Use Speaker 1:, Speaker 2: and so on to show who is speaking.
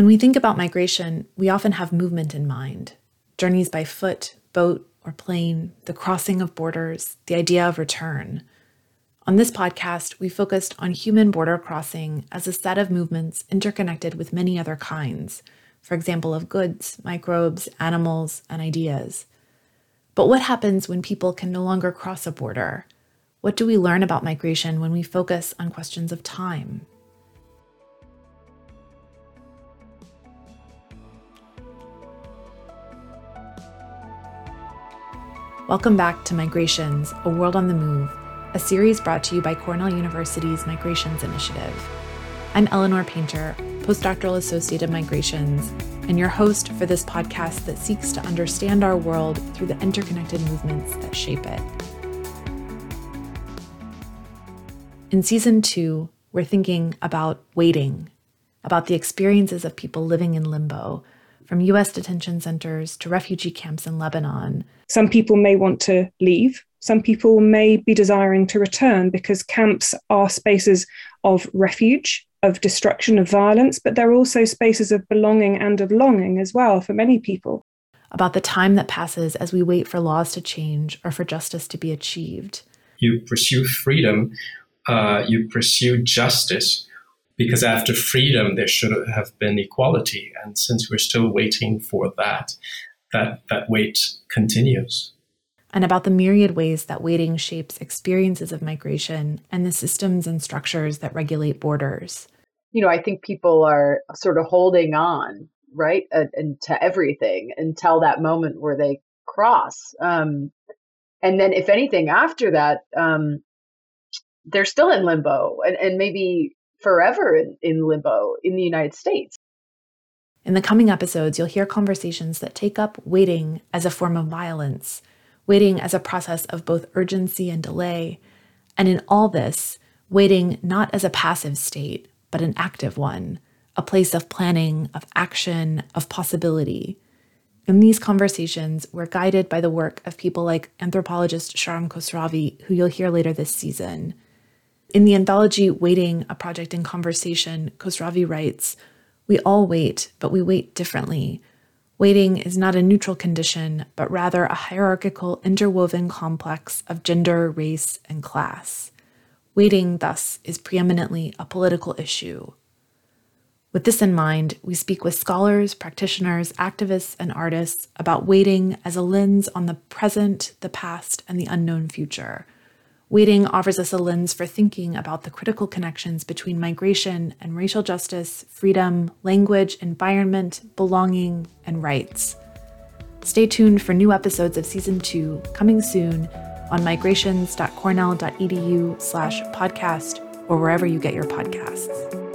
Speaker 1: When we think about migration, we often have movement in mind journeys by foot, boat, or plane, the crossing of borders, the idea of return. On this podcast, we focused on human border crossing as a set of movements interconnected with many other kinds, for example, of goods, microbes, animals, and ideas. But what happens when people can no longer cross a border? What do we learn about migration when we focus on questions of time? Welcome back to Migrations, A World on the Move, a series brought to you by Cornell University's Migrations Initiative. I'm Eleanor Paynter, postdoctoral associate of Migrations, and your host for this podcast that seeks to understand our world through the interconnected movements that shape it. In season two, we're thinking about waiting, about the experiences of people living in limbo, from US detention centers to refugee camps in Lebanon.
Speaker 2: Some people may want to leave. Some people may be desiring to return because camps are spaces of refuge, of destruction, of violence, but they're also spaces of belonging and of longing as well for many people.
Speaker 1: About the time that passes as we wait for laws to change or for justice to be achieved.
Speaker 3: You pursue freedom, uh, you pursue justice, because after freedom there should have been equality. And since we're still waiting for that that that wait continues.
Speaker 1: And about the myriad ways that waiting shapes experiences of migration and the systems and structures that regulate borders.
Speaker 4: You know i think people are sort of holding on right and, and to everything until that moment where they cross. Um, and then if anything after that um, they're still in limbo. And, and maybe forever in, in limbo in the United States.
Speaker 1: In the coming episodes, you'll hear conversations that take up waiting as a form of violence, waiting as a process of both urgency and delay, and in all this, waiting not as a passive state, but an active one, a place of planning, of action, of possibility. In these conversations, we're guided by the work of people like anthropologist Shahram Khosravi, who you'll hear later this season. In the anthology Waiting, a Project in Conversation, Khosravi writes We all wait, but we wait differently. Waiting is not a neutral condition, but rather a hierarchical, interwoven complex of gender, race, and class. Waiting, thus, is preeminently a political issue. With this in mind, we speak with scholars, practitioners, activists, and artists about waiting as a lens on the present, the past, and the unknown future Waiting offers us a lens for thinking about the critical connections between migration and racial justice, freedom, language, environment, belonging, and rights. Stay tuned for new episodes of season two coming soon on migrations.cornell.edu slash podcast or wherever you get your podcasts.